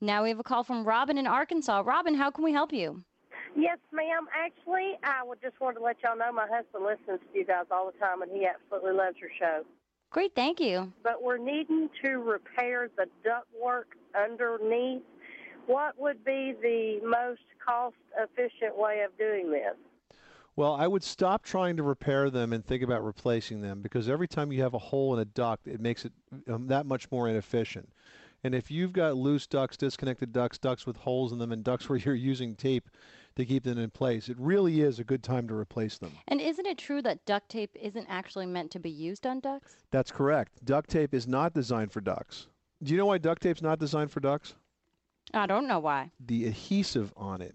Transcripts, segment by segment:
Now we have a call from Robin in Arkansas. Robin, how can we help you? Yes, ma'am. Actually, I would just want to let y'all know my husband listens to you guys all the time, and he absolutely loves your show. Great, thank you. But we're needing to repair the ductwork underneath. What would be the most cost efficient way of doing this? Well, I would stop trying to repair them and think about replacing them because every time you have a hole in a duct, it makes it um, that much more inefficient. And if you've got loose ducts, disconnected ducts, ducts with holes in them, and ducts where you're using tape to keep them in place, it really is a good time to replace them. And isn't it true that duct tape isn't actually meant to be used on ducts? That's correct. Duct tape is not designed for ducts. Do you know why duct tape's not designed for ducts? I don't know why. The adhesive on it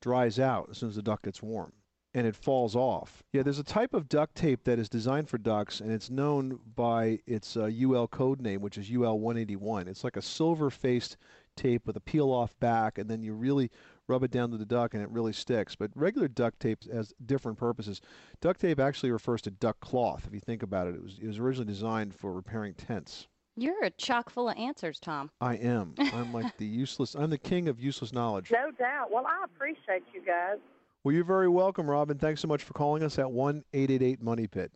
dries out as soon as the duct gets warm and it falls off. Yeah, there's a type of duct tape that is designed for ducts, and it's known by its uh, UL code name, which is UL 181. It's like a silver-faced tape with a peel-off back, and then you really rub it down to the duct, and it really sticks. But regular duct tape has different purposes. Duct tape actually refers to duck cloth. If you think about it, it was, it was originally designed for repairing tents. You're a chock full of answers, Tom. I am. I'm like the useless. I'm the king of useless knowledge. No doubt. Well, I appreciate you guys. Well, you're very welcome, Robin. Thanks so much for calling us at 1 888 Money Pit.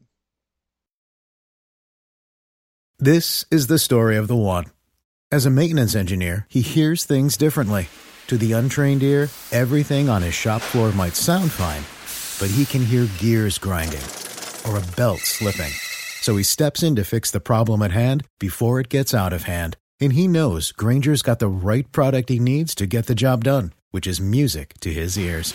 This is the story of the one. As a maintenance engineer, he hears things differently. To the untrained ear, everything on his shop floor might sound fine, but he can hear gears grinding or a belt slipping. So he steps in to fix the problem at hand before it gets out of hand. And he knows Grainger's got the right product he needs to get the job done, which is music to his ears.